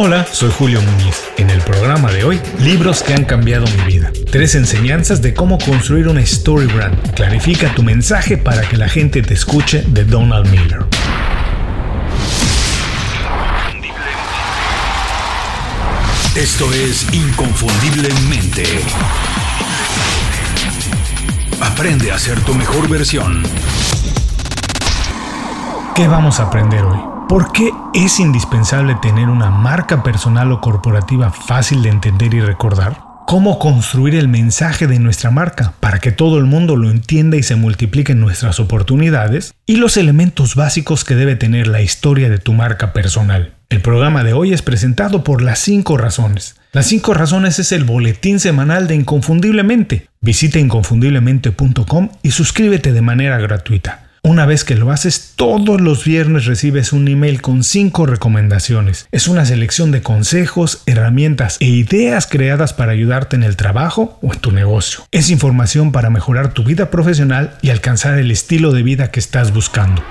Hola, soy Julio Muñiz. En el programa de hoy, libros que han cambiado mi vida. Tres enseñanzas de cómo construir una story brand. Clarifica tu mensaje para que la gente te escuche de Donald Miller. Esto es Inconfundiblemente. Aprende a ser tu mejor versión. ¿Qué vamos a aprender hoy? ¿Por qué es indispensable tener una marca personal o corporativa fácil de entender y recordar? ¿Cómo construir el mensaje de nuestra marca para que todo el mundo lo entienda y se multipliquen nuestras oportunidades? Y los elementos básicos que debe tener la historia de tu marca personal. El programa de hoy es presentado por Las 5 Razones. Las 5 Razones es el boletín semanal de Inconfundiblemente. Visita inconfundiblemente.com y suscríbete de manera gratuita. Una vez que lo haces, todos los viernes recibes un email con 5 recomendaciones. Es una selección de consejos, herramientas e ideas creadas para ayudarte en el trabajo o en tu negocio. Es información para mejorar tu vida profesional y alcanzar el estilo de vida que estás buscando.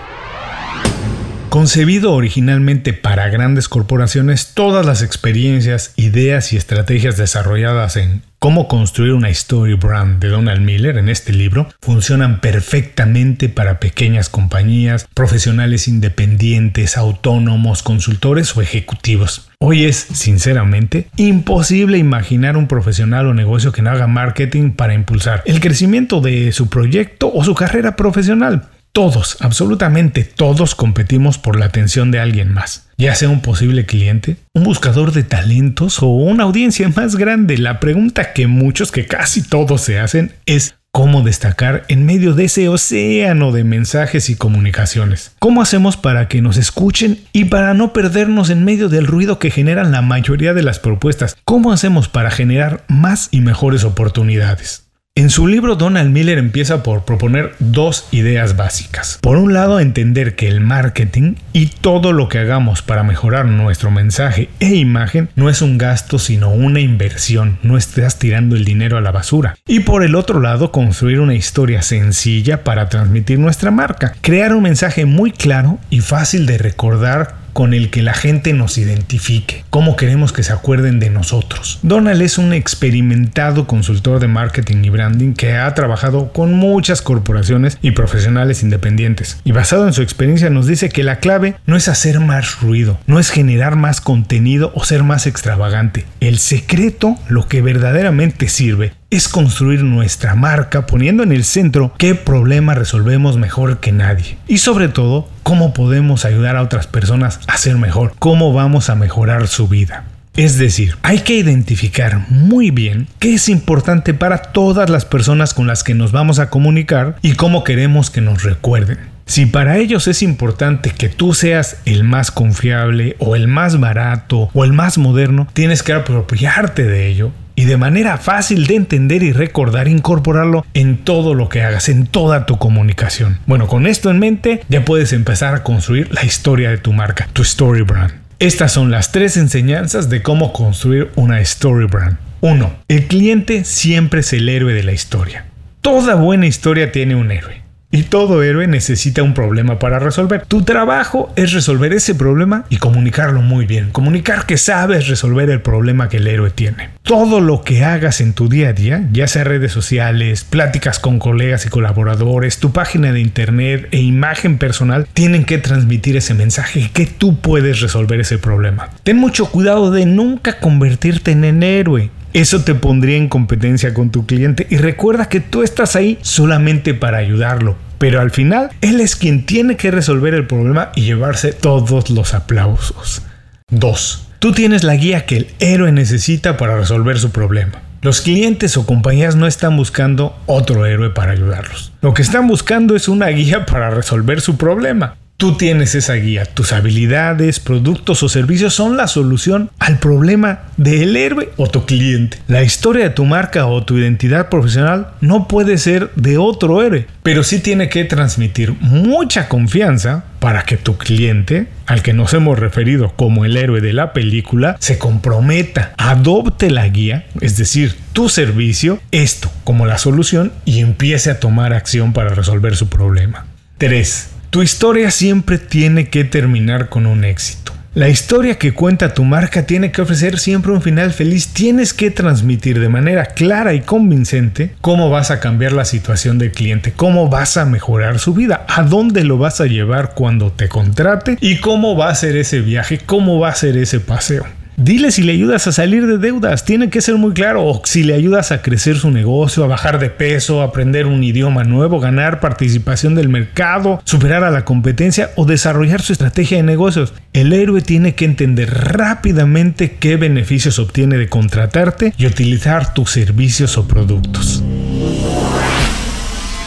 Concebido originalmente para grandes corporaciones, todas las experiencias, ideas y estrategias desarrolladas en Cómo construir una story brand de Donald Miller en este libro funcionan perfectamente para pequeñas compañías, profesionales independientes, autónomos, consultores o ejecutivos. Hoy es, sinceramente, imposible imaginar un profesional o negocio que no haga marketing para impulsar el crecimiento de su proyecto o su carrera profesional. Todos, absolutamente todos competimos por la atención de alguien más, ya sea un posible cliente, un buscador de talentos o una audiencia más grande. La pregunta que muchos, que casi todos se hacen es cómo destacar en medio de ese océano de mensajes y comunicaciones. ¿Cómo hacemos para que nos escuchen y para no perdernos en medio del ruido que generan la mayoría de las propuestas? ¿Cómo hacemos para generar más y mejores oportunidades? En su libro Donald Miller empieza por proponer dos ideas básicas. Por un lado, entender que el marketing y todo lo que hagamos para mejorar nuestro mensaje e imagen no es un gasto sino una inversión, no estás tirando el dinero a la basura. Y por el otro lado, construir una historia sencilla para transmitir nuestra marca, crear un mensaje muy claro y fácil de recordar con el que la gente nos identifique, cómo queremos que se acuerden de nosotros. Donald es un experimentado consultor de marketing y branding que ha trabajado con muchas corporaciones y profesionales independientes. Y basado en su experiencia nos dice que la clave no es hacer más ruido, no es generar más contenido o ser más extravagante. El secreto, lo que verdaderamente sirve, es construir nuestra marca poniendo en el centro qué problema resolvemos mejor que nadie. Y sobre todo, cómo podemos ayudar a otras personas a ser mejor, cómo vamos a mejorar su vida. Es decir, hay que identificar muy bien qué es importante para todas las personas con las que nos vamos a comunicar y cómo queremos que nos recuerden. Si para ellos es importante que tú seas el más confiable o el más barato o el más moderno, tienes que apropiarte de ello y de manera fácil de entender y recordar incorporarlo en todo lo que hagas, en toda tu comunicación. Bueno, con esto en mente ya puedes empezar a construir la historia de tu marca, tu story brand. Estas son las tres enseñanzas de cómo construir una story brand. 1. El cliente siempre es el héroe de la historia. Toda buena historia tiene un héroe. Y todo héroe necesita un problema para resolver. Tu trabajo es resolver ese problema y comunicarlo muy bien. Comunicar que sabes resolver el problema que el héroe tiene. Todo lo que hagas en tu día a día, ya sea redes sociales, pláticas con colegas y colaboradores, tu página de internet e imagen personal, tienen que transmitir ese mensaje que tú puedes resolver ese problema. Ten mucho cuidado de nunca convertirte en el héroe. Eso te pondría en competencia con tu cliente y recuerda que tú estás ahí solamente para ayudarlo. Pero al final, él es quien tiene que resolver el problema y llevarse todos los aplausos. 2. Tú tienes la guía que el héroe necesita para resolver su problema. Los clientes o compañías no están buscando otro héroe para ayudarlos. Lo que están buscando es una guía para resolver su problema. Tú tienes esa guía, tus habilidades, productos o servicios son la solución al problema del héroe o tu cliente. La historia de tu marca o tu identidad profesional no puede ser de otro héroe, pero sí tiene que transmitir mucha confianza para que tu cliente, al que nos hemos referido como el héroe de la película, se comprometa, adopte la guía, es decir, tu servicio, esto como la solución y empiece a tomar acción para resolver su problema. 3. Tu historia siempre tiene que terminar con un éxito. La historia que cuenta tu marca tiene que ofrecer siempre un final feliz. Tienes que transmitir de manera clara y convincente cómo vas a cambiar la situación del cliente, cómo vas a mejorar su vida, a dónde lo vas a llevar cuando te contrate y cómo va a ser ese viaje, cómo va a ser ese paseo. Dile si le ayudas a salir de deudas, tiene que ser muy claro, o si le ayudas a crecer su negocio, a bajar de peso, a aprender un idioma nuevo, ganar participación del mercado, superar a la competencia o desarrollar su estrategia de negocios. El héroe tiene que entender rápidamente qué beneficios obtiene de contratarte y utilizar tus servicios o productos.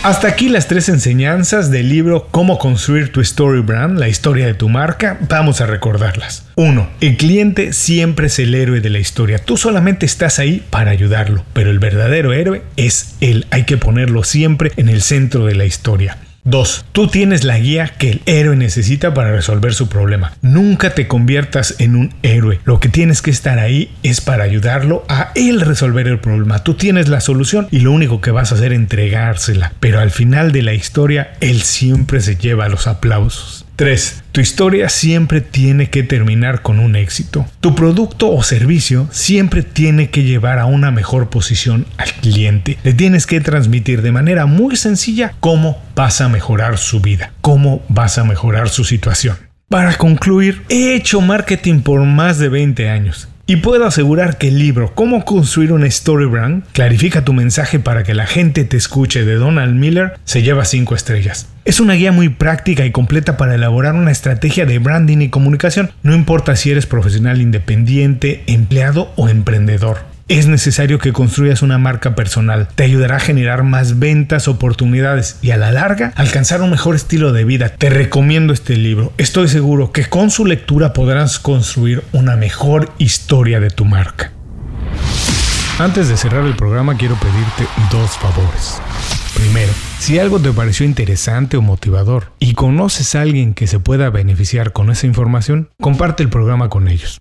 Hasta aquí las tres enseñanzas del libro Cómo construir tu story brand, la historia de tu marca. Vamos a recordarlas. 1. El cliente siempre es el héroe de la historia. Tú solamente estás ahí para ayudarlo, pero el verdadero héroe es él. Hay que ponerlo siempre en el centro de la historia. 2. Tú tienes la guía que el héroe necesita para resolver su problema. Nunca te conviertas en un héroe. Lo que tienes que estar ahí es para ayudarlo a él resolver el problema. Tú tienes la solución y lo único que vas a hacer es entregársela. Pero al final de la historia, él siempre se lleva los aplausos. 3. Tu historia siempre tiene que terminar con un éxito. Tu producto o servicio siempre tiene que llevar a una mejor posición al cliente. Le tienes que transmitir de manera muy sencilla cómo vas a mejorar su vida, cómo vas a mejorar su situación. Para concluir, he hecho marketing por más de 20 años y puedo asegurar que el libro Cómo construir una story brand clarifica tu mensaje para que la gente te escuche de Donald Miller se lleva 5 estrellas. Es una guía muy práctica y completa para elaborar una estrategia de branding y comunicación, no importa si eres profesional independiente, empleado o emprendedor es necesario que construyas una marca personal. Te ayudará a generar más ventas, oportunidades y a la larga alcanzar un mejor estilo de vida. Te recomiendo este libro. Estoy seguro que con su lectura podrás construir una mejor historia de tu marca. Antes de cerrar el programa quiero pedirte dos favores. Primero, si algo te pareció interesante o motivador y conoces a alguien que se pueda beneficiar con esa información, comparte el programa con ellos.